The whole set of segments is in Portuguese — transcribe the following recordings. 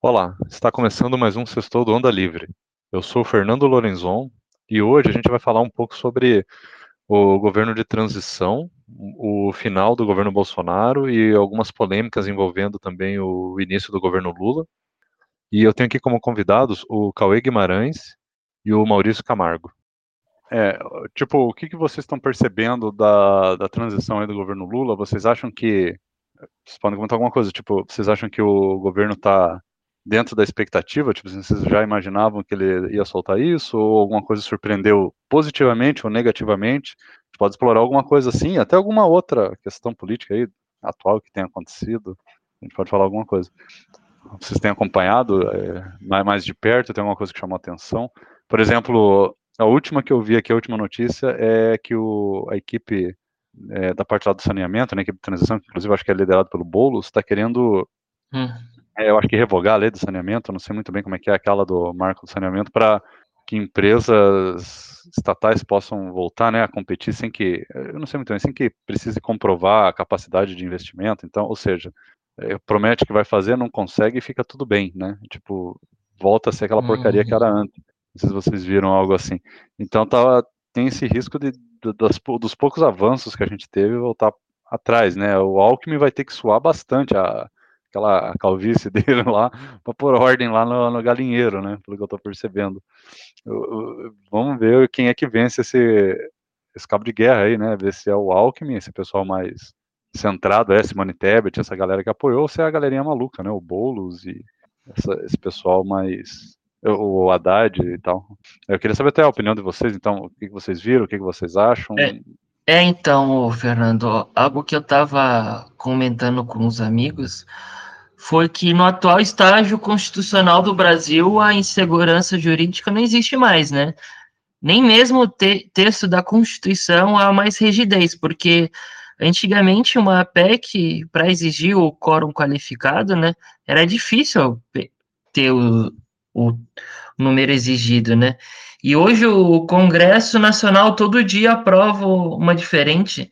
Olá, está começando mais um Sextou do Onda Livre. Eu sou o Fernando Lorenzon e hoje a gente vai falar um pouco sobre o governo de transição, o final do governo Bolsonaro e algumas polêmicas envolvendo também o início do governo Lula. E eu tenho aqui como convidados o Cauê Guimarães e o Maurício Camargo. É, tipo, o que, que vocês estão percebendo da, da transição aí do governo Lula? Vocês acham que. Vocês podem comentar alguma coisa, tipo, vocês acham que o governo está dentro da expectativa? Tipo, vocês já imaginavam que ele ia soltar isso? Ou alguma coisa surpreendeu positivamente ou negativamente? A gente pode explorar alguma coisa assim, até alguma outra questão política aí, atual que tenha acontecido. A gente pode falar alguma coisa. Vocês têm acompanhado é, mais, de perto? Tem alguma coisa que chamou atenção? Por exemplo, a última que eu vi aqui, a última notícia, é que o, a equipe é, da parte lá do saneamento, né, a equipe de transição, que inclusive acho que é liderado pelo Boulos, está querendo hum. É, eu acho que revogar a lei do saneamento, não sei muito bem como é que é aquela do marco do saneamento, para que empresas estatais possam voltar né, a competir sem que, eu não sei muito bem, sem que precise comprovar a capacidade de investimento, então, ou seja, é, promete que vai fazer, não consegue e fica tudo bem, né? Tipo, volta a ser aquela porcaria que era uhum. antes. Não sei se vocês viram algo assim. Então tá, tem esse risco de, de das, dos poucos avanços que a gente teve voltar atrás, né? O Alckmin vai ter que suar bastante a, aquela calvície dele lá, para pôr ordem lá no, no, galinheiro, né? Pelo que eu estou percebendo. Eu, eu, vamos ver quem é que vence esse, esse cabo de guerra aí, né? Ver se é o Alckmin, esse pessoal mais centrado, é Simone Tebet, essa galera que apoiou, ou se é a galerinha maluca, né? O Boulos e essa, esse pessoal mais o Haddad e tal. Eu queria saber até a opinião de vocês, então, o que vocês viram, o que vocês acham? É, é então, Fernando, algo que eu estava comentando com os amigos foi que no atual estágio constitucional do Brasil a insegurança jurídica não existe mais, né? Nem mesmo o te texto da Constituição há mais rigidez, porque antigamente uma PEC, para exigir o quórum qualificado, né, era difícil ter o, o número exigido, né? E hoje o Congresso Nacional todo dia aprova uma diferente.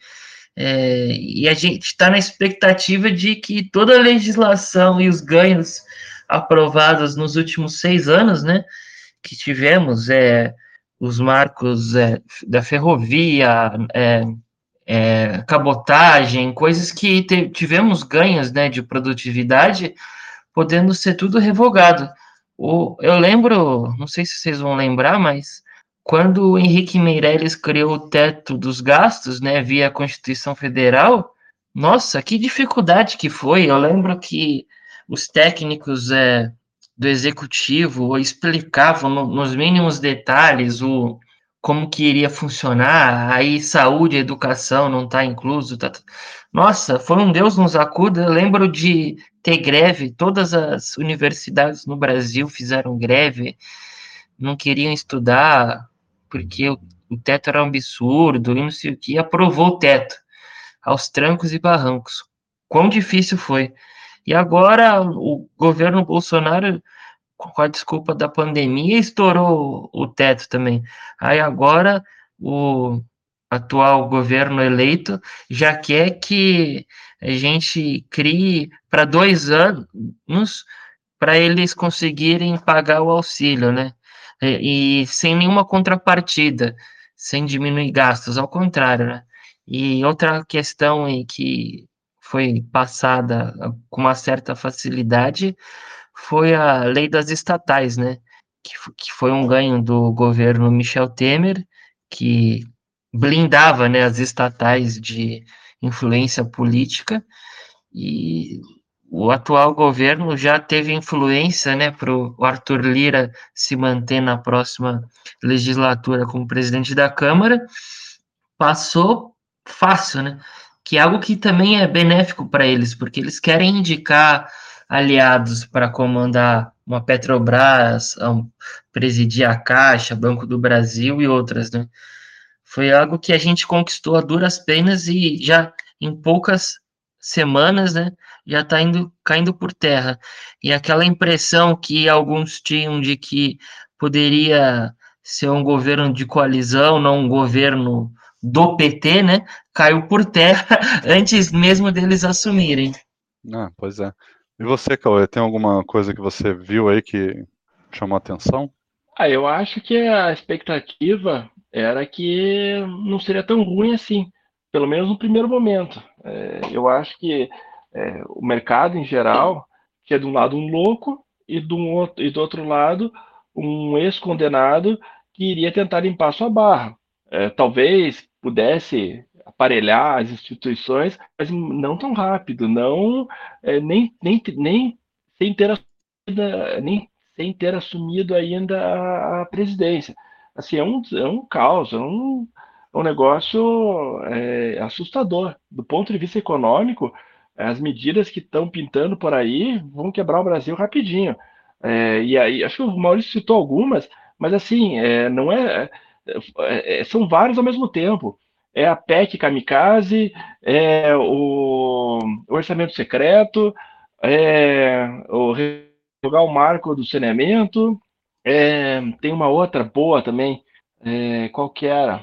É, e a gente está na expectativa de que toda a legislação e os ganhos aprovados nos últimos seis anos, né, que tivemos, é, os marcos é, da ferrovia, é, é cabotagem, coisas que te, tivemos ganhos né, de produtividade, podendo ser tudo revogado. O, eu lembro, não sei se vocês vão lembrar, mas quando o Henrique Meirelles criou o teto dos gastos, né, via Constituição Federal, nossa, que dificuldade que foi. Eu lembro que os técnicos é, do executivo explicavam no, nos mínimos detalhes o como que iria funcionar, aí saúde educação não está incluso. Tá... Nossa, foi um Deus nos acuda. Eu lembro de ter greve, todas as universidades no Brasil fizeram greve, não queriam estudar, porque o, teto era um absurdo e não sei o que, aprovou o teto, aos trancos e barrancos. Quão difícil foi. E agora o governo Bolsonaro, com a desculpa da pandemia, estourou o teto também. Aí agora o atual governo eleito já quer que a gente crie para dois anos para eles conseguirem pagar o auxílio, né? E, e sem nenhuma contrapartida, sem diminuir gastos, ao contrário, né? E outra questão em que foi passada com uma certa facilidade foi a lei das estatais, né? Que, que foi um ganho do governo Michel Temer, que blindava né, as estatais de influência política, e o atual governo já teve influência né, para o Arthur Lira se manter na próxima legislatura como presidente da Câmara, passou fácil, né? Que é algo que também é benéfico para eles, porque eles querem indicar aliados para comandar uma Petrobras, presidir a Caixa, Banco do Brasil e outras, né? Foi algo que a gente conquistou a duras penas e já em poucas semanas, né, já está indo caindo por terra. E aquela impressão que alguns tinham de que poderia ser um governo de coalizão, não um governo do PT, né, caiu por terra antes mesmo deles assumirem. Ah, pois é. E você, Cauê, tem alguma coisa que você viu aí que chamou a atenção? Ah, eu acho que a expectativa era que não seria tão ruim assim, pelo menos no primeiro momento. É, eu acho que é, o mercado em geral tinha de um lado um louco e do, outro, e do outro lado um ex-condenado que iria tentar limpar sua barra. É, talvez pudesse aparelhar as instituições, mas não tão rápido, não é, nem, nem, nem sem ter assumido, nem sem ter assumido ainda a, a presidência. Assim, é um, é um caos, é um, é um negócio é, assustador. Do ponto de vista econômico, as medidas que estão pintando por aí vão quebrar o Brasil rapidinho. É, e aí, acho que o Maurício citou algumas, mas assim, é, não é, é, é são vários ao mesmo tempo é a PEC kamikaze, é o, orçamento secreto, é o revogar o marco do saneamento, é, tem uma outra boa também, é, qual que era?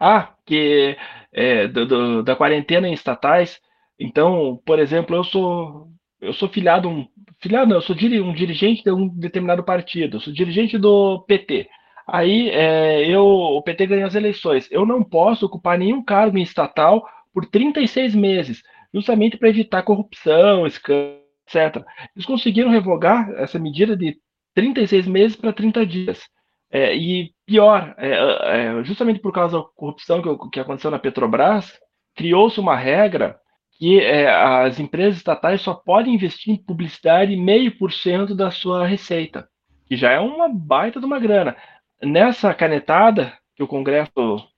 Ah, que é, do, do, da quarentena em estatais. Então, por exemplo, eu sou eu sou filiado um filiado não, eu sou um dirigente de um determinado partido, eu sou dirigente do PT. Aí é, eu, o PT ganhou as eleições. Eu não posso ocupar nenhum cargo em estatal por 36 meses, justamente para evitar corrupção, escândalo, etc. Eles conseguiram revogar essa medida de 36 meses para 30 dias. É, e pior, é, é, justamente por causa da corrupção que, que aconteceu na Petrobras, criou-se uma regra que é, as empresas estatais só podem investir em publicidade meio por cento da sua receita, que já é uma baita de uma grana. Nessa canetada que o Congresso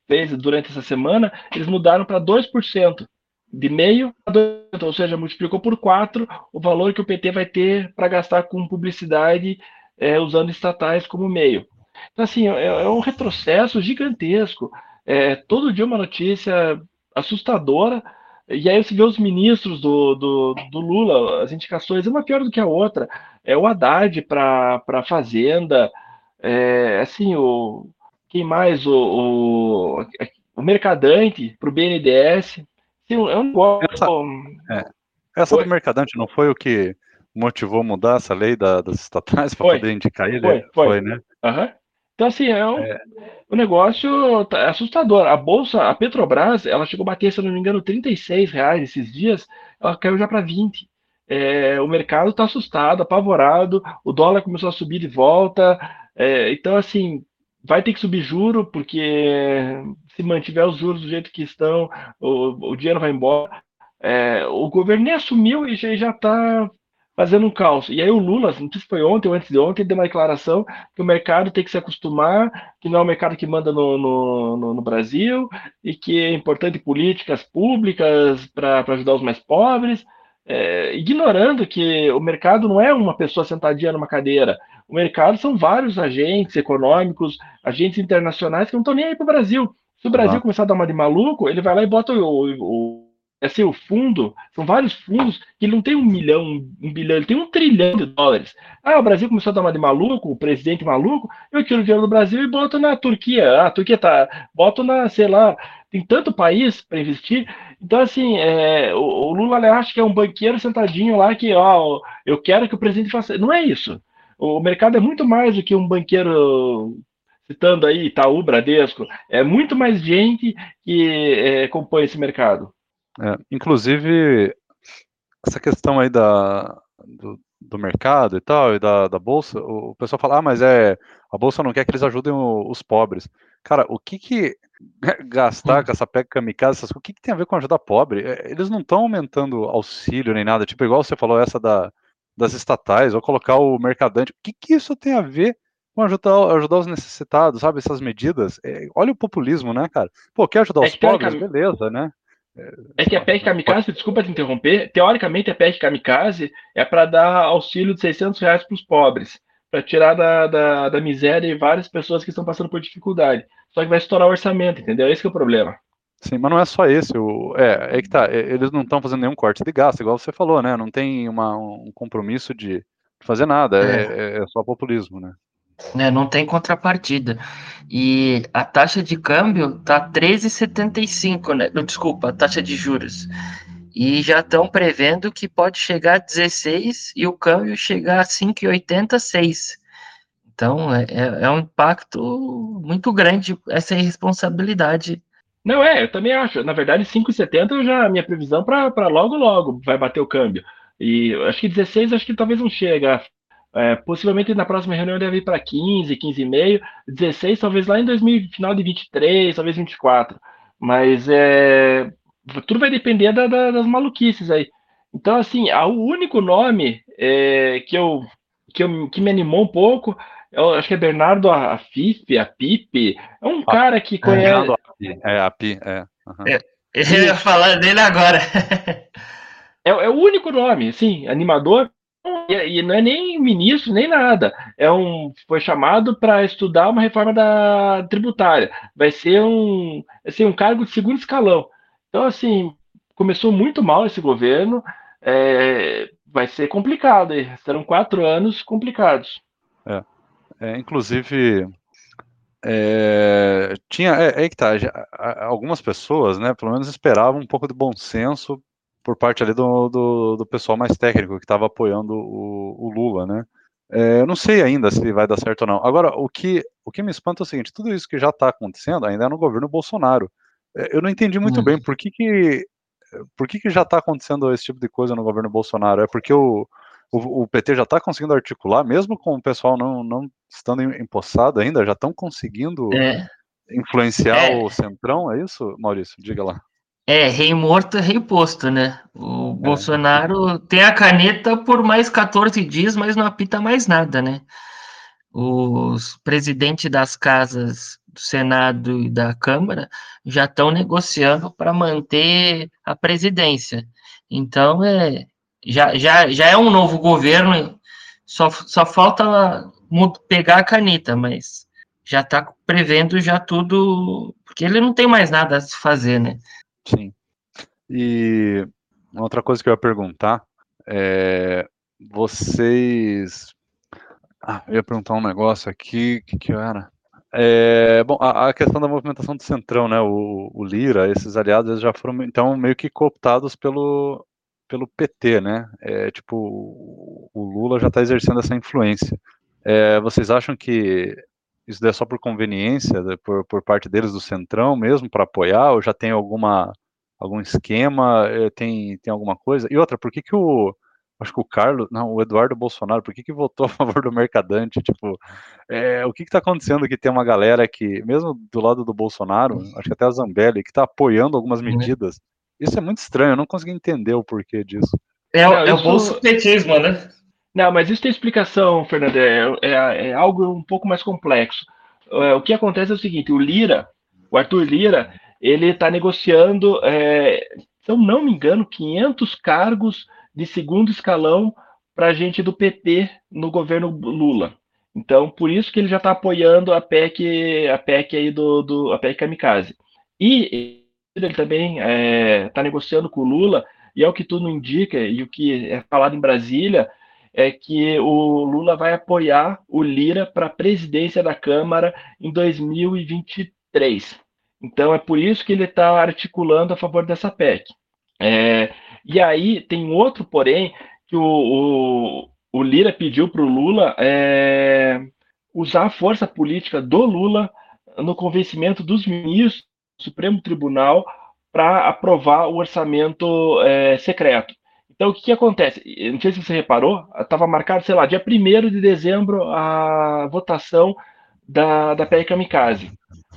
fez durante essa semana, eles mudaram para 2%, de meio a 2%, ou seja, multiplicou por 4 o valor que o PT vai ter para gastar com publicidade é, usando estatais como meio. Então, assim, é, é um retrocesso gigantesco. É, todo dia uma notícia assustadora, e aí você vê os ministros do, do, do Lula, as indicações, uma pior do que a outra. É o Haddad para a Fazenda, é, assim, o, quem mais? O, o, o Mercadante para o BNDES. Assim, é um negócio. Essa, é, essa do Mercadante não foi o que motivou mudar essa lei da, das estatais para poder indicar ele? Foi, foi. foi né? Uhum. Então, assim, é um, é. um negócio tá, assustador. A Bolsa, a Petrobras, ela chegou a bater, se eu não me engano, 36 reais esses dias, ela caiu já para 20. É, o mercado está assustado, apavorado, o dólar começou a subir de volta, é, então, assim, vai ter que subir juro, porque se mantiver os juros do jeito que estão, o, o dinheiro vai embora. É, o governo nem assumiu e já está fazendo um caos. E aí o Lula, não sei se foi ontem ou antes de ontem, deu uma declaração que o mercado tem que se acostumar, que não é o mercado que manda no, no, no, no Brasil, e que é importante políticas públicas para ajudar os mais pobres, é, ignorando que o mercado não é uma pessoa sentadinha numa cadeira, o mercado são vários agentes econômicos, agentes internacionais que não estão nem aí para o Brasil. Se o Brasil ah. começar a dar uma de maluco, ele vai lá e bota o, o, assim, o fundo, são vários fundos que não tem um milhão, um bilhão, ele tem um trilhão de dólares. Ah, o Brasil começou a uma de maluco, o presidente maluco, eu tiro o dinheiro do Brasil e boto na Turquia. Ah, a Turquia tá, boto na, sei lá, tem tanto país para investir. Então, assim, é, o, o, Lula acha que é um banqueiro sentadinho lá que, ó, eu quero que o presidente faça. Não é isso. O mercado é muito mais do que um banqueiro, citando aí Itaú, Bradesco, é muito mais gente que é, compõe esse mercado. É, inclusive, essa questão aí da, do, do, mercado e tal, e da, da bolsa, o, pessoal fala, ah, mas é, a bolsa não quer que eles ajudem o, os pobres. Cara, o que que gastar com essa PEC kamikaze, o que, que tem a ver com ajudar pobre? É, eles não estão aumentando auxílio nem nada, tipo, igual você falou essa da, das estatais, ou colocar o mercadante. O que, que isso tem a ver com ajudar, ajudar os necessitados, sabe? Essas medidas. É, olha o populismo, né, cara? Pô, quer ajudar é os pobres? Beleza, né? É que a PEC Kamikaze, desculpa te interromper, teoricamente a PEC Kamikaze é para dar auxílio de 600 reais para os pobres, para tirar da, da, da, miséria e várias pessoas que estão passando por dificuldade. Só que vai estourar o orçamento, entendeu? Esse é o problema. Sim, mas não é só esse. O, é, é que tá. Eles não estão fazendo nenhum corte de gasto, igual você falou, né? Não tem uma, um compromisso de fazer nada. É, é, é só populismo, né? É, não tem contrapartida. E a taxa de câmbio tá 13,75, né? Não, desculpa, a taxa de juros. e já estão prevendo que pode chegar a 16 e o câmbio chegar a 5,86. Então, é, é, é um impacto muito grande essa irresponsabilidade. Não, é, eu também acho. Na verdade, 5,70 já minha previsão para logo, logo vai bater o câmbio. E acho que 16, acho que talvez não chega. É, possivelmente na próxima reunião deve ir para 15, 15,5, 16, talvez lá em 2000, final de 23, talvez 24. Mas é, tudo vai depender da, da, das maluquices aí. Então, assim, o único nome é, que, eu, que, eu, que me animou um pouco, eu acho que é Bernardo Afif, a Pipe, é um cara que conhece. É, a Pi, é. Uhum. é. Eu ia falar dele agora. é, é o único nome, assim, animador, e, e, não é nem ministro, nem nada. É um foi chamado para estudar uma reforma da tributária. Vai ser um, vai ser um cargo de segundo escalão. Então, assim, começou muito mal esse governo. É, vai ser complicado. Serão quatro anos complicados. É, é inclusive, é, tinha é, é, que tá. Já, algumas pessoas, né, pelo menos esperavam um pouco de bom senso por parte ali do, do, do pessoal mais técnico que estava apoiando o, o, Lula, né? É, eu não sei ainda se vai dar certo ou não. Agora, o que, o que me espanta é o seguinte: tudo isso que já está acontecendo ainda é no governo Bolsonaro. É, eu não entendi muito hum. bem por que, que, por que, que já está acontecendo esse tipo de coisa no governo Bolsonaro. É porque o, o, o PT já está conseguindo articular, mesmo com o pessoal não, não estando empossado ainda, já estão conseguindo é. influenciar é. o Centrão, é isso, Maurício? Diga lá. É, rei morto é rei posto, né? O é. Bolsonaro tem a caneta por mais 14 dias, mas não apita mais nada, né? Os presidentes das casas do Senado e da Câmara já estão negociando para manter a presidência. Então, é, já, já, já é um novo governo, só, só falta pegar a caneta, mas já está prevendo já tudo, porque ele não tem mais nada a se fazer, né? Sim. E outra coisa que eu ia perguntar é, vocês. Ah, eu ia perguntar um negócio aqui, que que era? É, bom, a, a, questão da movimentação do Centrão, né? O, o Lira, esses aliados, eles já foram então meio que cooptados pelo, pelo PT, né? É, tipo, o Lula já está exercendo essa influência. É, vocês acham que isso é só por conveniência, por, por parte deles do Centrão mesmo, para apoiar, ou já tem alguma algum esquema, é, tem, tem alguma coisa? E outra, por que que o, acho que o Carlos, não, o Eduardo Bolsonaro, por que que votou a favor do Mercadante? Tipo, é, o que que tá acontecendo que tem uma galera que, mesmo do lado do Bolsonaro, acho que até a Zambelli, que tá apoiando algumas uhum. medidas. Isso é muito estranho, eu não consegui entender o porquê disso. É, não, é o bolsopetismo, né? Não, mas isso tem explicação, Fernando, é, é, é algo um pouco mais complexo. É, o que acontece é o seguinte, o Lira, o Arthur Lira, ele está negociando, é, se eu não me engano, 500 cargos de segundo escalão para gente do PT no governo Lula. Então, por isso que ele já está apoiando a PEC, a PEC aí do, do a PEC Kamikaze. E ele também está é, negociando com o Lula, e é o que tudo indica, e o que é falado em Brasília, é que o Lula vai apoiar o Lira para a presidência da Câmara em 2023. Então, é por isso que ele está articulando a favor dessa PEC. É, e aí tem outro, porém, que o, o, o Lira pediu para o Lula é, usar a força política do Lula no convencimento dos ministros do Supremo Tribunal para aprovar o orçamento é, secreto. Então, o que, que acontece? Não sei se você reparou, estava marcado, sei lá, dia 1 de dezembro a votação da, da PEC Kamikaze.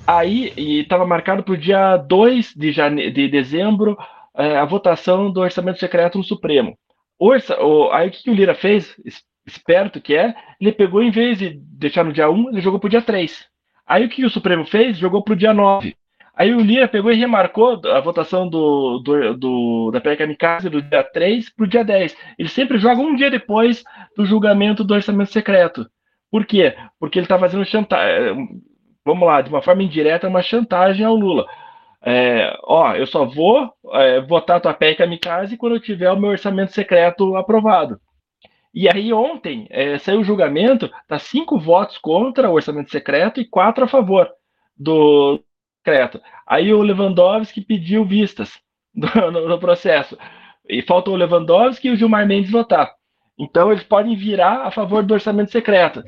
Aí, estava marcado para o dia 2 de, jane... de dezembro é, a votação do orçamento secreto no Supremo. Orça... O... Aí, o que, que o Lira fez? Esperto que é, ele pegou, em vez de deixar no dia 1, ele jogou para o dia 3. Aí, o que o Supremo fez? Jogou para o dia 9. Aí o Lira pegou e remarcou a votação do, do, do da PEC Kamikaze do dia 3 para o dia 10. Ele sempre joga um dia depois do julgamento do orçamento secreto. Por quê? Porque ele está fazendo chantagem. Vamos lá, de uma forma indireta, uma chantagem ao Lula. É, ó, eu só vou é, votar a tua PEC Kamikaze quando eu tiver o meu orçamento secreto aprovado. E aí ontem é, saiu o julgamento, tá cinco votos contra o orçamento secreto e quatro a favor do secreto. Aí o Lewandowski pediu vistas no, no, processo. E falta o Lewandowski e o Gilmar Mendes votar. Então eles podem virar a favor do orçamento secreto.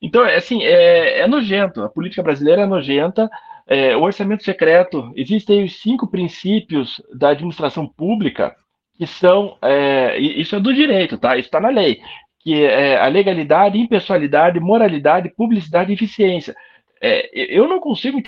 Então, é, assim, é, é nojento. A política brasileira é nojenta. É, o orçamento secreto, existem os cinco princípios da administração pública que são, é, isso é do direito, tá? Isso está na lei, que é a legalidade, impessoalidade, moralidade, publicidade e eficiência. É, eu não consigo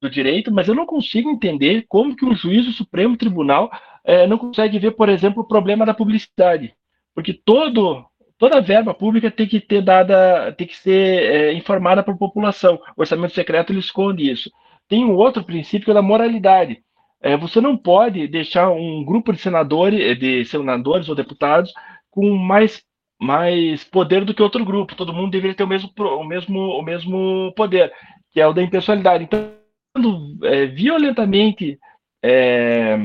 do direito, mas eu não consigo entender como que um juiz do Supremo Tribunal é, não consegue ver, por exemplo, o problema da publicidade, porque todo toda verba pública tem que ter dada, tem que ser é, informada para a população. O orçamento secreto ele esconde isso. Tem um outro princípio que é da moralidade. É, você não pode deixar um grupo de senadores, de senadores ou deputados com mais, mais poder do que outro grupo. Todo mundo deveria ter o mesmo, o mesmo, o mesmo poder, que é o da impessoalidade. Então, é, violentamente é,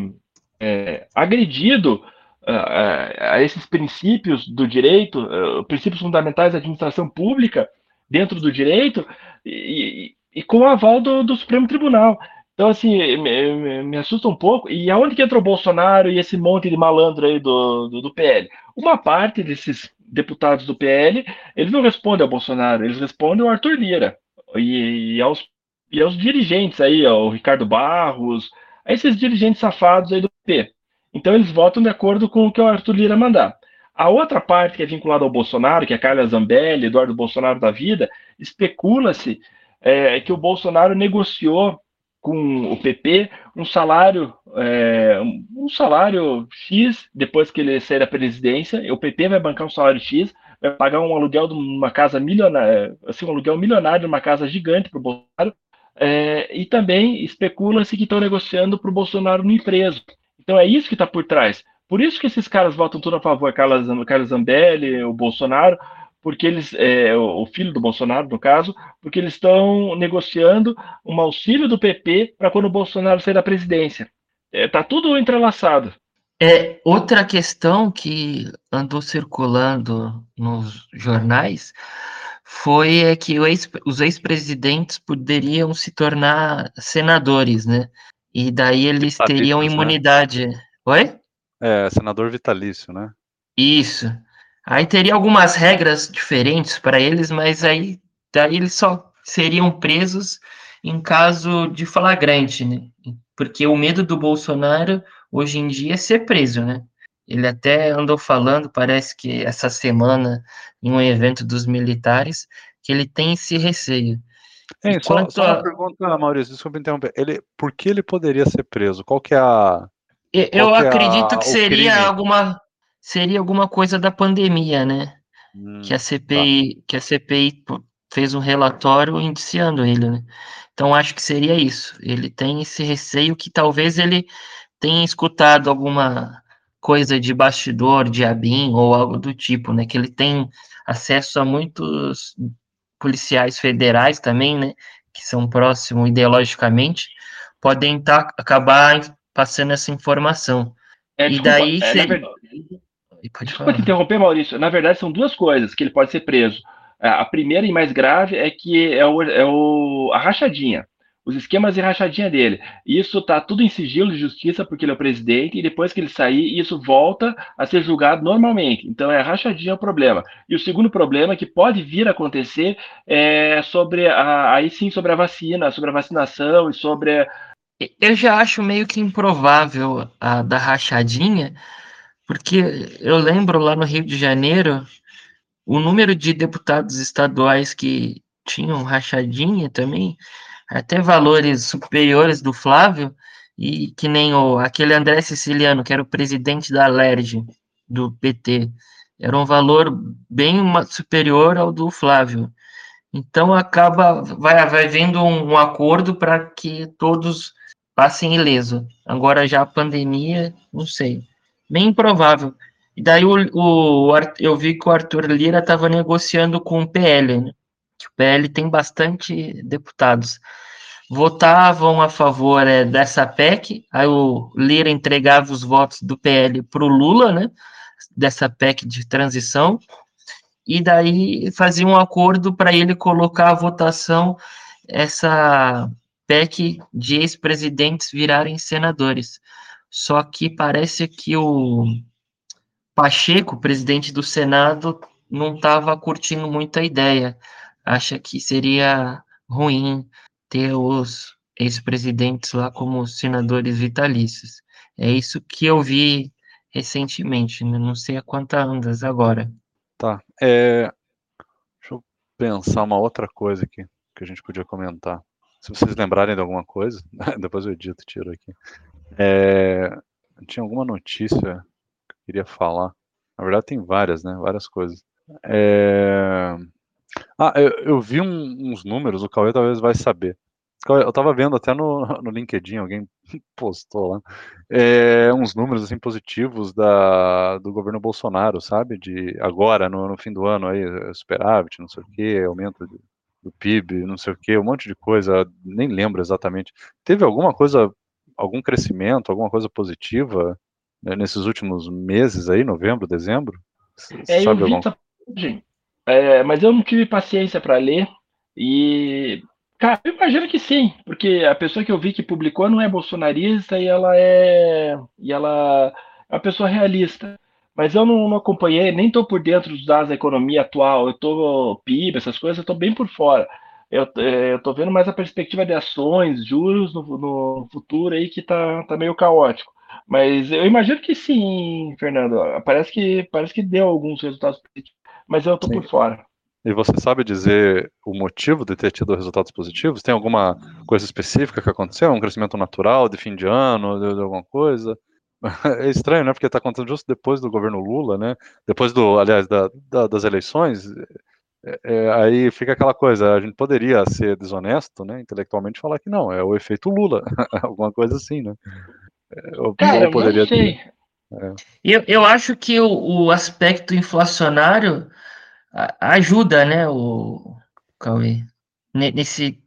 é agredido a, a, esses princípios do direito, uh, princípios fundamentais da administração pública dentro do direito e, e, com o aval do, do, Supremo Tribunal. Então, assim, me, me, assusta um pouco. E aonde que entra o Bolsonaro e esse monte de malandro aí do, do, do PL? Uma parte desses deputados do PL, eles não respondem ao Bolsonaro, eles respondem ao Arthur Lira e, e aos, e aos dirigentes aí, ao Ricardo Barros, a esses dirigentes safados aí do PP. Então eles votam de acordo com o que o Arthur Lira mandar. A outra parte que é vinculada ao Bolsonaro, que é a Carla Zambelli, Eduardo Bolsonaro da vida, especula-se é, que o Bolsonaro negociou com o PP um salário é, um salário X depois que ele sair da presidência. O PP vai bancar um salário X, vai pagar um aluguel de uma casa milionária, assim, um aluguel milionário de uma casa gigante para o Bolsonaro. É, e também especula-se que estão negociando para o Bolsonaro no empresa. Então é isso que está por trás. Por isso que esses caras votam tudo a favor, Carlos, Carlos Zambelli, o Bolsonaro, porque eles, é, o filho do Bolsonaro, no caso, porque eles estão negociando um auxílio do PP para quando o Bolsonaro sair da presidência. Está é, tá tudo entrelaçado. É, outra questão que andou circulando nos jornais foi é que ex, os ex-presidentes poderiam se tornar senadores, né? E daí eles teriam né? imunidade. Né? Oi? É, senador vitalício, né? Isso. Aí teria algumas regras diferentes para eles, mas aí daí eles só seriam presos em caso de flagrante, né? Porque o medo do Bolsonaro hoje em dia é ser preso, né? Ele até andou falando, parece que essa semana, em um evento dos militares, que ele tem esse receio. É, só, só uma a... pergunta, Maurício, desculpa interromper. Ele, por que ele poderia ser preso? Qual que é a. Eu acredito a, que seria alguma seria alguma coisa da pandemia, né? Hum, que a CPI tá. que a CPI fez um relatório indiciando ele, né? Então acho que seria isso. Ele tem esse receio que talvez ele tenha escutado alguma coisa de bastidor, de ABIN ou algo do tipo, né? Que ele tem acesso a muitos policiais federais também, né, que são próximos ideologicamente, podem tá, acabar passando essa informação. É, e desculpa, daí. É, verdade, desculpa te interromper, Maurício. Na verdade, são duas coisas que ele pode ser preso. A primeira e mais grave é que é, o, é o, a rachadinha os esquemas de rachadinha dele. Isso está tudo em sigilo de justiça, porque ele é o presidente, e depois que ele sair, isso volta a ser julgado normalmente. Então, é rachadinha o problema. E o segundo problema que pode vir a acontecer é sobre a, aí sim sobre a vacina, sobre a vacinação e sobre. Eu já acho meio que improvável a da rachadinha, porque eu lembro lá no Rio de Janeiro o número de deputados estaduais que tinham rachadinha também até valores superiores do Flávio, e que nem o, aquele André Siciliano, que era o presidente da LERJ, do PT, era um valor bem superior ao do Flávio. Então acaba, vai, vai vendo um, um acordo para que todos passem ileso. Agora já a pandemia, não sei, bem improvável. E daí o, o eu vi que o Arthur Lira estava negociando com o PL, né? que o PL tem bastante deputados, votavam a favor é, dessa PEC, aí o Lira entregava os votos do PL para o Lula, né, dessa PEC de transição, e daí fazia um acordo para ele colocar a votação essa PEC de ex-presidentes virarem senadores. Só que parece que o, Pacheco, presidente do Senado, não estava curtindo muito a ideia. Acha que seria ruim ter os ex-presidentes lá como senadores vitalícios. É isso que eu vi recentemente, né? não sei a quantas andas agora. Tá. É... Deixa eu pensar uma outra coisa aqui que a gente podia comentar. Se vocês lembrarem de alguma coisa, depois eu edito, tiro aqui. É... Tinha alguma notícia que eu queria falar. Na verdade, tem várias, né? Várias coisas. É... Ah, eu, eu vi um, uns números, o Cauê talvez vai saber. Eu estava vendo até no, no LinkedIn, alguém postou lá, é, uns números assim positivos da, do governo Bolsonaro, sabe? De agora, no, no fim do ano, aí, superávit, não sei o quê, aumento de, do PIB, não sei o quê, um monte de coisa, nem lembro exatamente. Teve alguma coisa, algum crescimento, alguma coisa positiva né, nesses últimos meses aí, novembro, dezembro? É, eu vi algum... é, mas eu não tive paciência para ler e Cara, eu imagino que sim, porque a pessoa que eu vi que publicou não é bolsonarista e ela é e ela é uma pessoa realista. Mas eu não, não acompanhei, nem estou por dentro dos dados da economia atual. Eu estou PIB, essas coisas, eu estou bem por fora. Eu é, estou vendo mais a perspectiva de ações, juros no, no futuro aí que tá, tá meio caótico. Mas eu imagino que sim, Fernando. Parece que parece que deu alguns resultados positivos, mas eu estou por fora. E você sabe dizer o motivo de ter tido resultados positivos? Tem alguma coisa específica que aconteceu? Um crescimento natural de fim de ano, de, de alguma coisa? É estranho, né? Porque está acontecendo justo depois do governo Lula, né? Depois do, aliás, da, da, das eleições. É, é, aí fica aquela coisa, a gente poderia ser desonesto, né, intelectualmente, falar que não, é o efeito Lula, alguma coisa assim, né? Eu, Cara, eu poderia não sei. É. Eu, eu acho que o, o aspecto inflacionário ajuda, né, o Cauê, nesse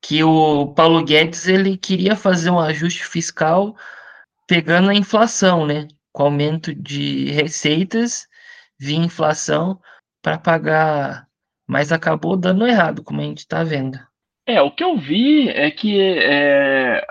que o Paulo Guedes ele queria fazer um ajuste fiscal pegando a inflação, né, com aumento de receitas via inflação para pagar, mas acabou dando errado, como a gente está vendo. É, o que eu vi é que é,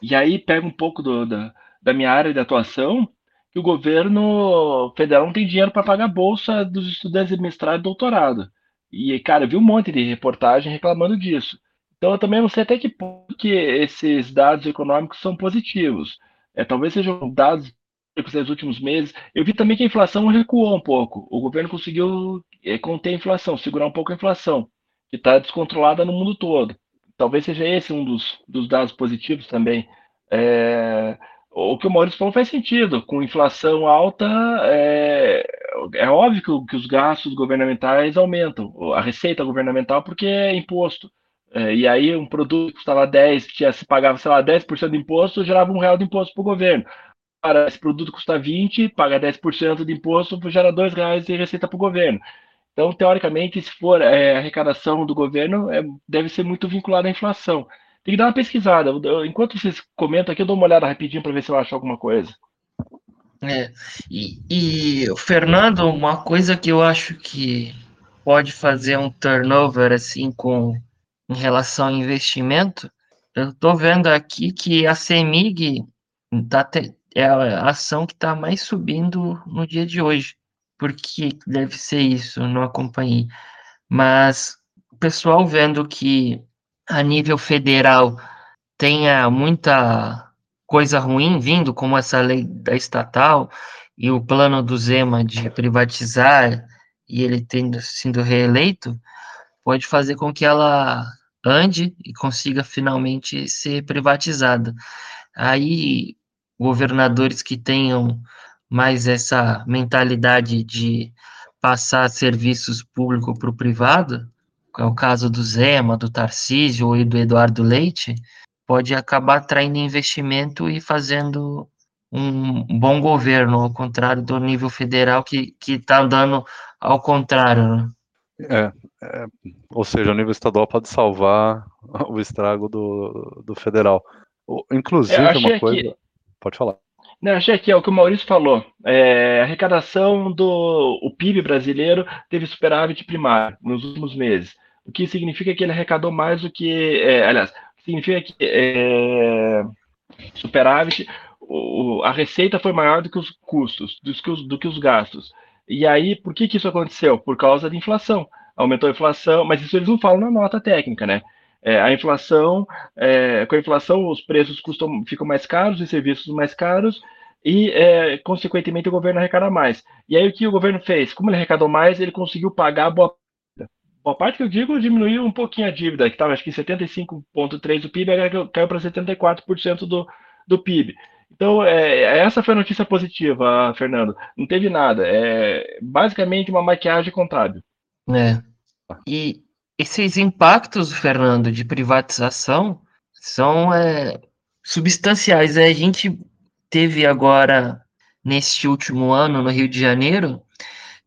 e aí pega um pouco do, da, da minha área de atuação, que o governo federal não tem dinheiro para pagar a bolsa dos estudantes de mestrado e doutorado. E, cara, eu vi um monte de reportagem reclamando disso. Então, eu também não sei até que ponto que esses dados econômicos são positivos. É, talvez sejam dados dos últimos meses. Eu vi também que a inflação recuou um pouco. O governo conseguiu é, conter a inflação, segurar um pouco a inflação, que está descontrolada no mundo todo. Talvez seja esse um dos, dos dados positivos também. É, o que o Maurício falou faz sentido. Com inflação alta, é, é óbvio que, que, os gastos governamentais aumentam, a receita governamental, porque é imposto. É, e aí, um produto que custava 10, tinha, se pagava, sei lá, 10% de imposto, gerava um real de imposto para o governo. Para esse produto custa 20, paga 10% de imposto, gera dois reais de receita para o governo. Então, teoricamente, se for é, arrecadação do governo, é, deve ser muito vinculada à inflação. Tem que dar uma pesquisada. Enquanto vocês comentam aqui, eu dou uma olhada rapidinho para ver se eu acho alguma coisa. É, e, e, Fernando, uma coisa que eu acho que pode fazer um turnover assim com em relação ao investimento, eu estou vendo aqui que a CEMIG tá te, é a ação que está mais subindo no dia de hoje. Por que deve ser isso? Não acompanhei. Mas o pessoal vendo que a nível federal tenha muita coisa ruim vindo, como essa lei da estatal e o plano do Zema de privatizar e ele tendo sido reeleito, pode fazer com que ela ande e consiga finalmente ser privatizada. Aí, governadores que tenham mais essa mentalidade de passar serviços públicos para o privado, é o caso do Zema, do Tarcísio e do Eduardo Leite, pode acabar atraindo investimento e fazendo um bom governo, ao contrário do nível federal que está andando ao contrário. Né? É, é, ou seja, o nível estadual pode salvar o estrago do, do federal. Inclusive, uma coisa. Que... Pode falar. Não, achei aqui, é o que o Maurício falou. É, a arrecadação do o PIB brasileiro teve superávit primário nos últimos meses o que significa que ele arrecadou mais do que, é, aliás, significa que é, superávit, o, a receita foi maior do que os custos, do que os, do que os gastos. E aí, por que, que isso aconteceu? Por causa da inflação. Aumentou a inflação, mas isso eles não falam na nota técnica, né? É, a inflação, é, com a inflação, os preços custam, ficam mais caros, os serviços mais caros, e, é, consequentemente, o governo arrecada mais. E aí, o que o governo fez? Como ele arrecadou mais, ele conseguiu pagar boa Boa parte que eu digo diminuiu um pouquinho a dívida, que estava acho que 75,3% do PIB, agora caiu para 74% do, do PIB. Então, é, essa foi a notícia positiva, Fernando. Não teve nada. É basicamente uma maquiagem contábil. É. E esses impactos, Fernando, de privatização são é, substanciais. A gente teve agora, neste último ano, no Rio de Janeiro,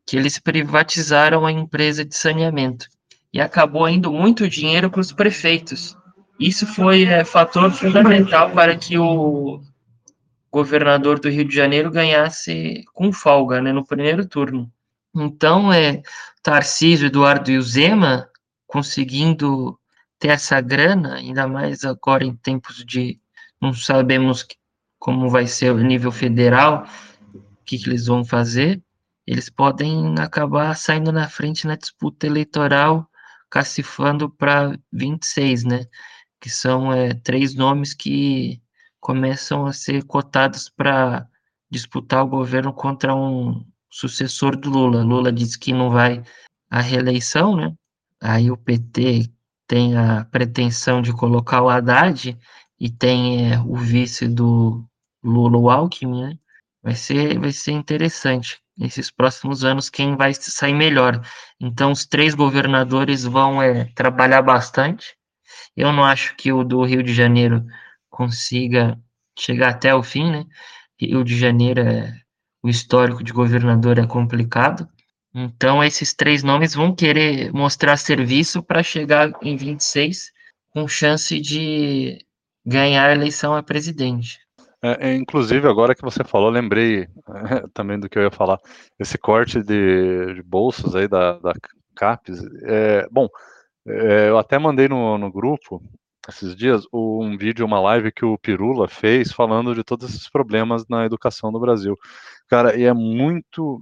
que eles privatizaram a empresa de saneamento e acabou indo muito dinheiro para os prefeitos. Isso foi é, fator fundamental para que o governador do Rio de Janeiro ganhasse com folga né, no primeiro turno. Então, é, Tarcísio, Eduardo e o Zema conseguindo ter essa grana, ainda mais agora em tempos de não sabemos como vai ser o nível federal, o que, que eles vão fazer, eles podem acabar saindo na frente na disputa eleitoral, cacifando para 26, né? Que são é, três nomes que começam a ser cotados para disputar o governo contra um sucessor do Lula. Lula disse que não vai à reeleição, né? Aí o PT tem a pretensão de colocar o Haddad e tem é, o vice do Lula, o Alckmin, né? Vai ser, vai ser interessante nesses próximos anos quem vai sair melhor. Então, os três governadores vão é, trabalhar bastante. Eu não acho que o do Rio de Janeiro consiga chegar até o fim, né? Rio de Janeiro, é, o histórico de governador é complicado. Então, esses três nomes vão querer mostrar serviço para chegar em 26 com chance de ganhar a eleição a presidente. É, é, inclusive, agora que você falou, lembrei é, também do que eu ia falar. Esse corte de, de bolsas aí da, da CAPES. É, bom, é, eu até mandei no, no grupo esses dias um vídeo, uma live que o Pirula fez falando de todos esses problemas na educação no Brasil. Cara, e é muito,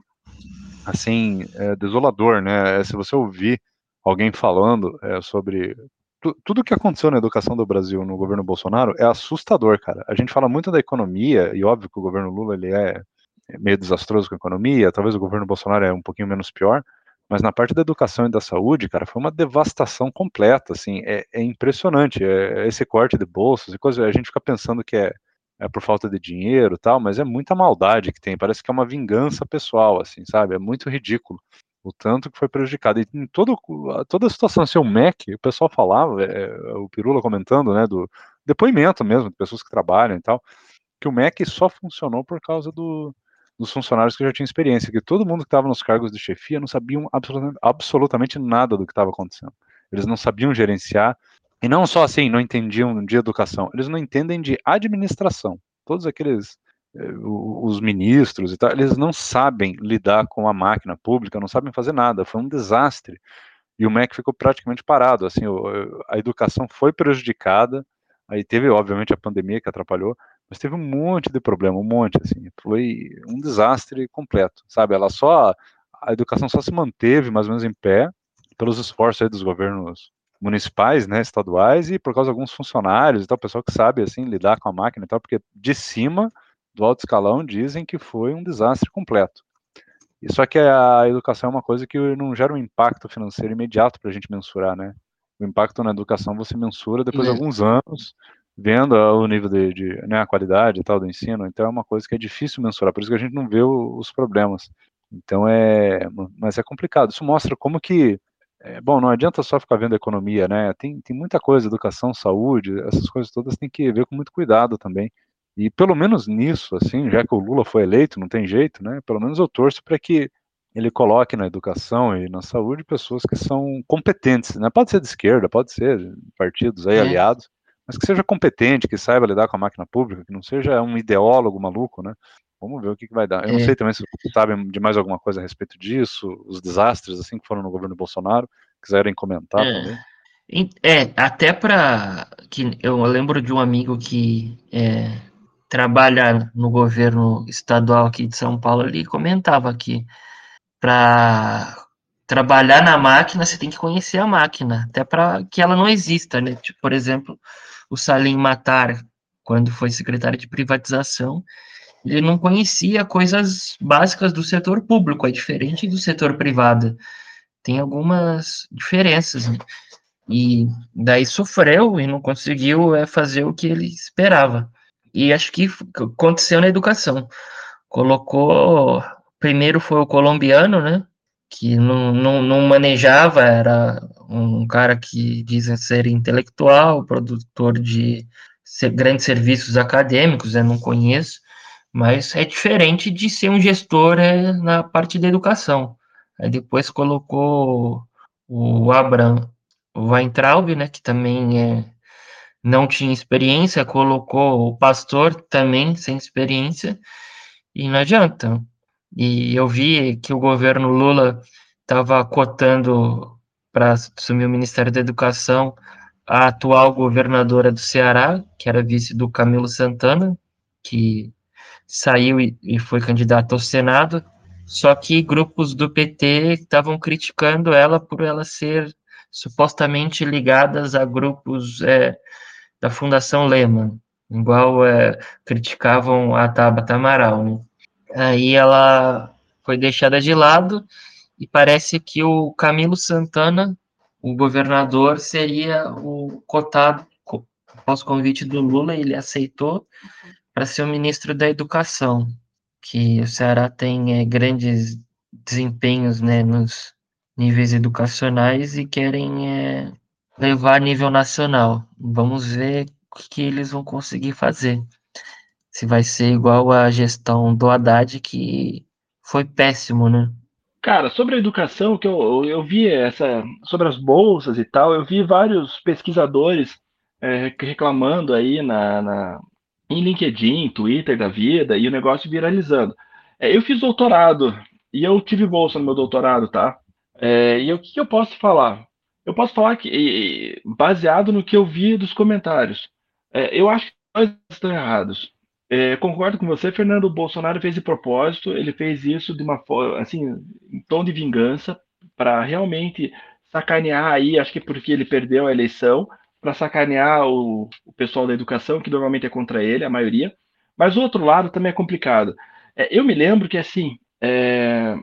assim, é desolador, né? Se você ouvir alguém falando é, sobre tudo que aconteceu na educação do Brasil no governo Bolsonaro é assustador, cara. A gente fala muito da economia, e óbvio que o governo Lula ele é, é meio desastroso com a economia, talvez o governo Bolsonaro é um pouquinho menos pior, mas na parte da educação e da saúde, cara, foi uma devastação completa, assim, é, é impressionante, é, esse corte de bolsas e coisa, a gente fica pensando que é, é por falta de dinheiro tal, mas é muita maldade que tem, parece que é uma vingança pessoal, assim, sabe, é muito ridículo o tanto que foi prejudicado. E em todo, toda a situação, assim, o MEC, o pessoal falava, é, o Pirula comentando, né, do depoimento mesmo, de pessoas que trabalham e tal, que o MEC só funcionou por causa do, dos funcionários que já tinham experiência, que todo mundo que estava nos cargos de chefia não sabiam absolutamente, absolutamente nada do que estava acontecendo. Eles não sabiam gerenciar, e não só assim, não entendiam de educação, eles não entendem de administração. Todos aqueles os ministros e tal, eles não sabem lidar com a máquina pública, não sabem fazer nada, foi um desastre. E o MEC ficou praticamente parado, assim, a educação foi prejudicada, aí teve, obviamente, a pandemia que atrapalhou, mas teve um monte de problema, um monte, assim, foi um desastre completo, sabe? Ela só, a educação só se manteve mais ou menos em pé pelos esforços dos governos municipais, né, estaduais e por causa de alguns funcionários e tal, pessoal que sabe, assim, lidar com a máquina e tal, porque de cima do alto escalão dizem que foi um desastre completo. E só que a educação é uma coisa que não gera um impacto financeiro imediato para a gente mensurar, né? O impacto na educação você mensura depois de alguns anos, vendo o nível de, de né, a qualidade e tal do ensino. Então é uma coisa que é difícil mensurar, por isso que a gente não vê o, os problemas. Então é, mas é complicado. Isso mostra como que, é, bom, não adianta só ficar vendo a economia, né? Tem, tem muita coisa, educação, saúde, essas coisas todas tem que ver com muito cuidado também. E pelo menos nisso, assim, já que o Lula foi eleito, não tem jeito, né? Pelo menos eu torço para que ele coloque na educação e na saúde pessoas que são competentes, né? Pode ser de esquerda, pode ser partidos aí é. aliados, mas que seja competente, que saiba lidar com a máquina pública, que não seja um ideólogo maluco, né? Vamos ver o que, que vai dar. Eu é. não sei também se vocês sabem de mais alguma coisa a respeito disso, os desastres assim que foram no governo Bolsonaro, quiserem comentar é. também. É, até para que eu lembro de um amigo que é, trabalha no governo estadual aqui de São Paulo, ele comentava que para trabalhar na máquina, você tem que conhecer a máquina, até para que ela não exista, né? Tipo, por exemplo, o Salim Matar, quando foi secretário de privatização, ele não conhecia coisas básicas do setor público, é diferente do setor privado. Tem algumas diferenças, né? E daí sofreu e não conseguiu é, fazer o que ele esperava. E acho que aconteceu na educação. Colocou. Primeiro foi o colombiano, né? Que não, não, não manejava, era um cara que dizem ser intelectual, produtor de grandes serviços acadêmicos, eu não conheço, mas é diferente de ser um gestor é, na parte da educação. Aí depois colocou o Abraham Weintraub, né, que também é, não tinha experiência, colocou o pastor também sem experiência, e não adianta. E eu vi que o governo Lula estava cotando para assumir o Ministério da Educação a atual governadora do Ceará, que era vice do Camilo Santana, que saiu e, foi candidata ao Senado, só que grupos do PT estavam criticando ela por ela ser supostamente ligadas a grupos é, da Fundação Lehman, igual é, criticavam a Tabata Amaral. Né? Aí ela foi deixada de lado e parece que o Camilo Santana, o governador, seria o cotado após convite do Lula, ele aceitou para ser o ministro da Educação, que o Ceará tem é, grandes desempenhos né, nos níveis educacionais e querem é, levar a nível nacional. Vamos ver o que, eles vão conseguir fazer. Se vai ser igual a gestão do Haddad, que foi péssimo, né? Cara, sobre a educação, que eu, eu vi essa sobre as bolsas e tal, eu vi vários pesquisadores é, reclamando aí na, na, em LinkedIn, Twitter da vida, e o negócio viralizando. É, eu fiz doutorado e eu tive bolsa no meu doutorado, tá? É, e o que, que, eu posso falar? Eu posso falar que, baseado no que eu vi dos comentários, é, eu acho que nós estão errados. É, concordo com você, Fernando. Bolsonaro fez de propósito, ele fez isso de uma forma, assim, em tom de vingança, para realmente sacanear aí, acho que porque ele perdeu a eleição, para sacanear o, o, pessoal da educação, que normalmente é contra ele, a maioria. Mas o outro lado também é complicado. É, eu me lembro que, assim, é,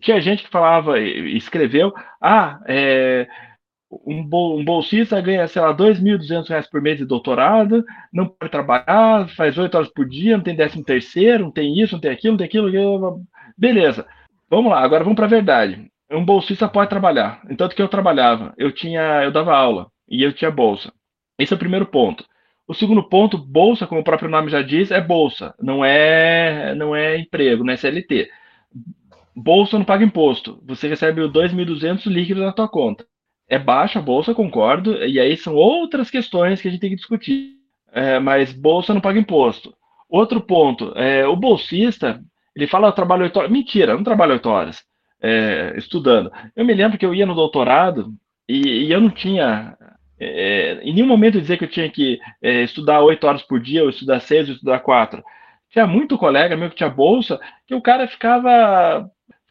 tinha gente que falava, escreveu, ah, é, um, bol, bolsista ganha, sei lá, R$ 2.200 por mês de doutorado, não pode trabalhar, faz oito horas por dia, não tem décimo terceiro, não tem isso, não tem aquilo, não tem aquilo, beleza. Vamos lá, agora vamos para a verdade. Um bolsista pode trabalhar. Entanto que eu trabalhava, eu tinha, eu dava aula e eu tinha bolsa. Esse é o primeiro ponto. O segundo ponto, bolsa, como o próprio nome já diz, é bolsa, não é, não é emprego, não é CLT. Bolsa não paga imposto. Você recebe o 2.200 líquido na tua conta. É baixa a bolsa, concordo, e aí são outras questões que a gente tem que discutir. É, mas bolsa não paga imposto. Outro ponto, é, o bolsista, ele fala, trabalho 8 horas. Mentira, não trabalho 8 horas é, estudando. Eu me lembro que eu ia no doutorado e, e eu não tinha é, em nenhum momento dizer que eu tinha que é, estudar oito horas por dia, ou estudar seis, ou estudar quatro. Tinha muito colega meu que tinha bolsa, que o cara ficava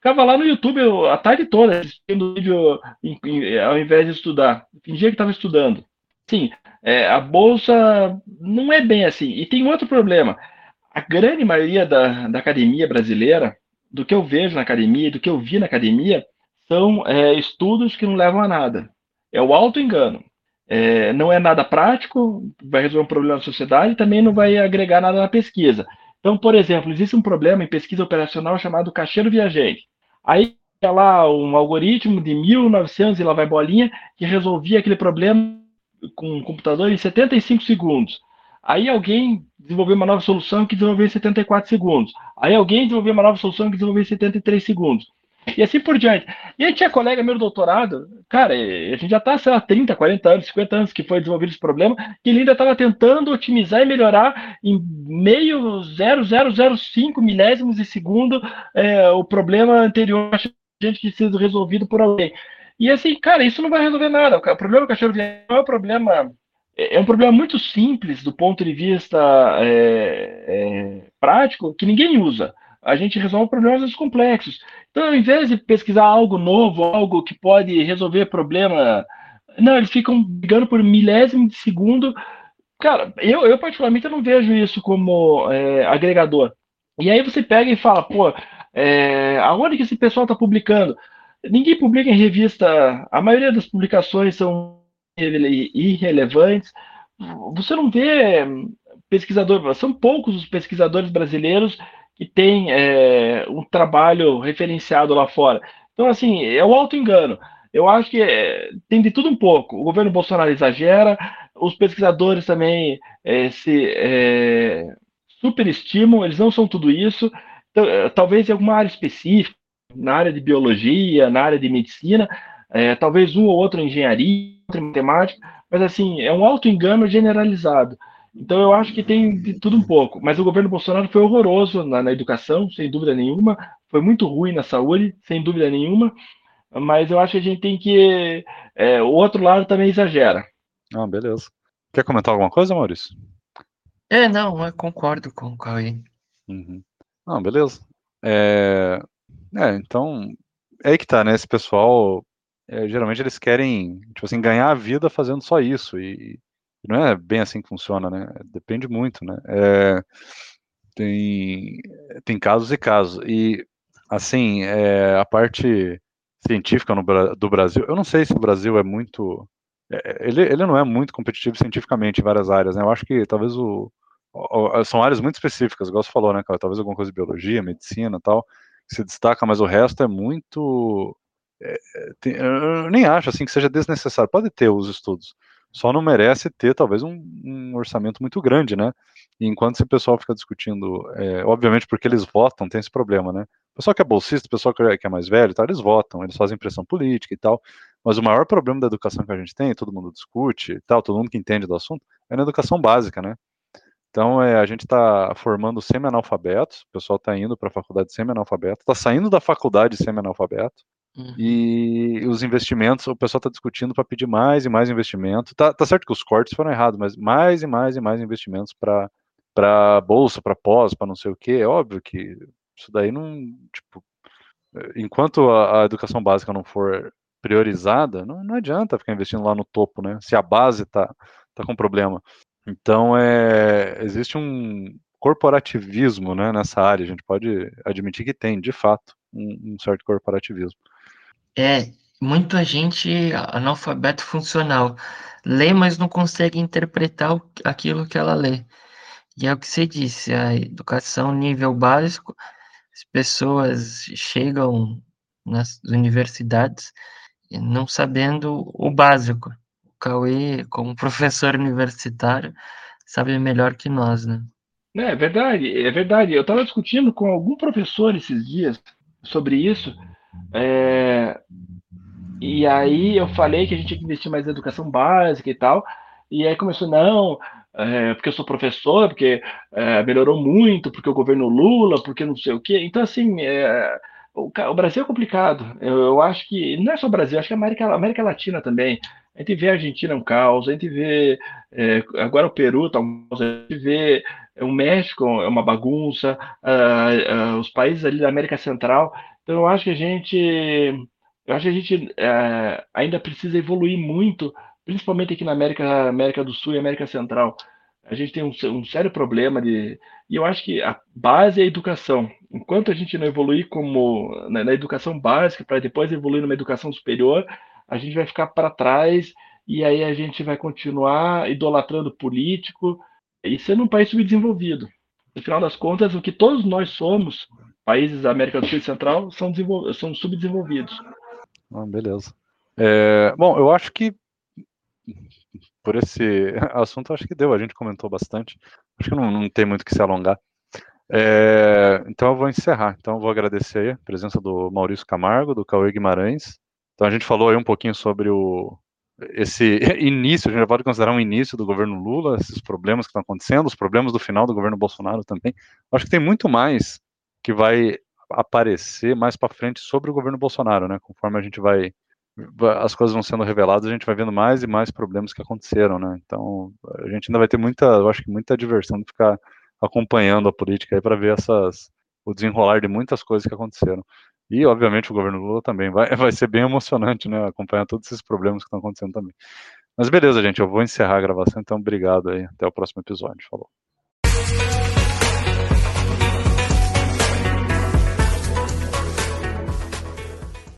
ficava lá no YouTube a tarde toda assistindo vídeo em, em, ao invés de estudar. Fingia que estava estudando. Sim, é, a bolsa não é bem assim. E tem outro problema. A grande maioria da, da academia brasileira, do que eu vejo na academia, do que eu vi na academia, são é, estudos que não levam a nada. É o auto-engano é, não é nada prático, vai resolver um problema da sociedade também não vai agregar nada na pesquisa. Então, por exemplo, existe um problema em pesquisa operacional chamado cacheiro viajante. Aí tinha lá um algoritmo de 1900 e lá vai bolinha que resolvia aquele problema com um computador em 75 segundos. Aí alguém desenvolveu uma nova solução que desenvolveu em 74 segundos. Aí alguém desenvolveu uma nova solução que desenvolveu em 73 segundos. E assim por diante. E aí tinha colega meu do doutorado, cara, a gente já está, sei lá, 30, 40 anos, 50 anos que foi desenvolvido esse problema, que ele ainda estava tentando otimizar e melhorar em meio 0,005 milésimos de segundo é, o problema anterior, gente que sido resolvido por alguém. E assim, cara, isso não vai resolver nada. O problema do cachorro não é o problema é um problema muito simples do ponto de vista é, é, prático que ninguém usa. A gente resolve problemas complexos. Então, ao invés de pesquisar algo novo, algo que pode resolver problema, não, eles ficam brigando por milésimo de segundo. Cara, eu, eu particularmente eu não vejo isso como é, agregador. E aí você pega e fala, pô, é, aonde que esse pessoal está publicando? Ninguém publica em revista, a maioria das publicações são irrelevantes. Você não vê pesquisador, são poucos os pesquisadores brasileiros que têm é, um trabalho referenciado lá fora. Então, assim, é o auto-engano. Eu acho que é, tem de tudo um pouco. O governo Bolsonaro exagera, os pesquisadores também é, se é, superestimam, eles não são tudo isso. Então, é, talvez em alguma área específica, na área de biologia, na área de medicina, é, talvez um ou outro engenharia, em matemática, mas assim, é um auto-engano generalizado. Então eu acho que tem de tudo um pouco. Mas o governo Bolsonaro foi horroroso na, na educação, sem dúvida nenhuma, foi muito ruim na saúde, sem dúvida nenhuma, mas eu acho que a gente tem que. É, o outro lado também exagera. Ah, beleza. Quer comentar alguma coisa, Maurício? É, não, eu concordo com o Cauê. Uhum. Não, beleza. É, é, então, é aí que tá, né? Esse pessoal, é, geralmente eles querem, tipo assim, ganhar a vida fazendo só isso, e, e não é bem assim que funciona, né? Depende muito, né? É, tem, tem casos e casos, e, assim, é, a parte científica no, do Brasil, eu não sei se o Brasil é muito, é, ele, ele não é muito competitivo cientificamente em várias áreas, né? Eu acho que talvez o, o são áreas muito específicas, igual você falou, né, cara? Talvez alguma coisa de biologia, medicina tal, se destaca, mas o resto é muito. É, é, tem, eu nem acho assim que seja desnecessário. Pode ter os estudos, só não merece ter talvez um, um orçamento muito grande, né? E enquanto esse pessoal fica discutindo, é, obviamente porque eles votam, tem esse problema, né? O pessoal que é bolsista, o pessoal que é, é mais velho, tá, eles votam, eles fazem pressão política e tal. Mas o maior problema da educação que a gente tem, todo mundo discute e tal, todo mundo que entende do assunto, é na educação básica, né? Então, é, a gente está formando semi-analfabetos, o pessoal está indo para a faculdade semi-analfabeto, está saindo da faculdade semi-analfabeto, uhum. e os investimentos, o pessoal está discutindo para pedir mais e mais investimento. Tá, tá, certo que os cortes foram errados, mas mais e mais e mais investimentos para bolsa, para pós, para não sei o quê. É óbvio que isso daí não, tipo, enquanto a, a educação básica não for priorizada, não, não adianta ficar investindo lá no topo, né? Se a base está tá com problema. Então, é, existe um corporativismo né, nessa área, a gente pode admitir que tem, de fato, um, um certo corporativismo. É, muita gente analfabeto funcional lê, mas não consegue interpretar o, aquilo que ela lê. E é o que você disse, a educação nível básico, as pessoas chegam nas universidades não sabendo o básico. Cauê, como professor universitário, sabe melhor que nós, né? É verdade, é verdade. Eu estava discutindo com algum professor esses dias sobre isso, é... e aí eu falei que a gente tinha que investir mais em educação básica e tal, e aí começou, não, é, porque eu sou professor, porque é, melhorou muito, porque o governo Lula, porque não sei o quê. Então, assim, é, o, o, Brasil é complicado. Eu, eu, acho que, não é só o Brasil, acho que a América, América Latina também. A gente vê a Argentina é um caos, a gente vê é, agora o Peru está um caos, a gente vê o México é uma bagunça, uh, uh, os países ali da América Central. Então eu acho que a gente, eu acho que a gente uh, ainda precisa evoluir muito, principalmente aqui na América, América do Sul e América Central. A gente tem um, um sério problema de, e eu acho que a base é a educação. Enquanto a gente não evoluir como na, na educação básica para depois evoluir numa educação superior, a gente vai ficar para trás e aí a gente vai continuar idolatrando político e sendo um país subdesenvolvido. No final das contas, o que todos nós somos, países da América do Sul e Central, são, são subdesenvolvidos. Ah, beleza. É, bom, eu acho que por esse assunto, acho que deu. A gente comentou bastante. Acho que não, não tem muito que se alongar. É, então eu vou encerrar. Então eu vou agradecer a presença do Maurício Camargo, do Cauê Guimarães, então a gente falou aí um pouquinho sobre o esse início, a gente pode considerar um início do governo Lula, esses problemas que estão acontecendo, os problemas do final do governo Bolsonaro também. Acho que tem muito mais que vai aparecer mais para frente sobre o governo Bolsonaro, né? Conforme a gente vai as coisas vão sendo reveladas, a gente vai vendo mais e mais problemas que aconteceram, né? Então, a gente ainda vai ter muita, eu acho que muita diversão de ficar acompanhando a política aí para ver essas o desenrolar de muitas coisas que aconteceram. E, obviamente, o governo Lula também vai, vai ser bem emocionante, né? Acompanhar todos esses problemas que estão acontecendo também. Mas beleza, gente, eu vou encerrar a gravação, então obrigado aí. Até o próximo episódio. Falou.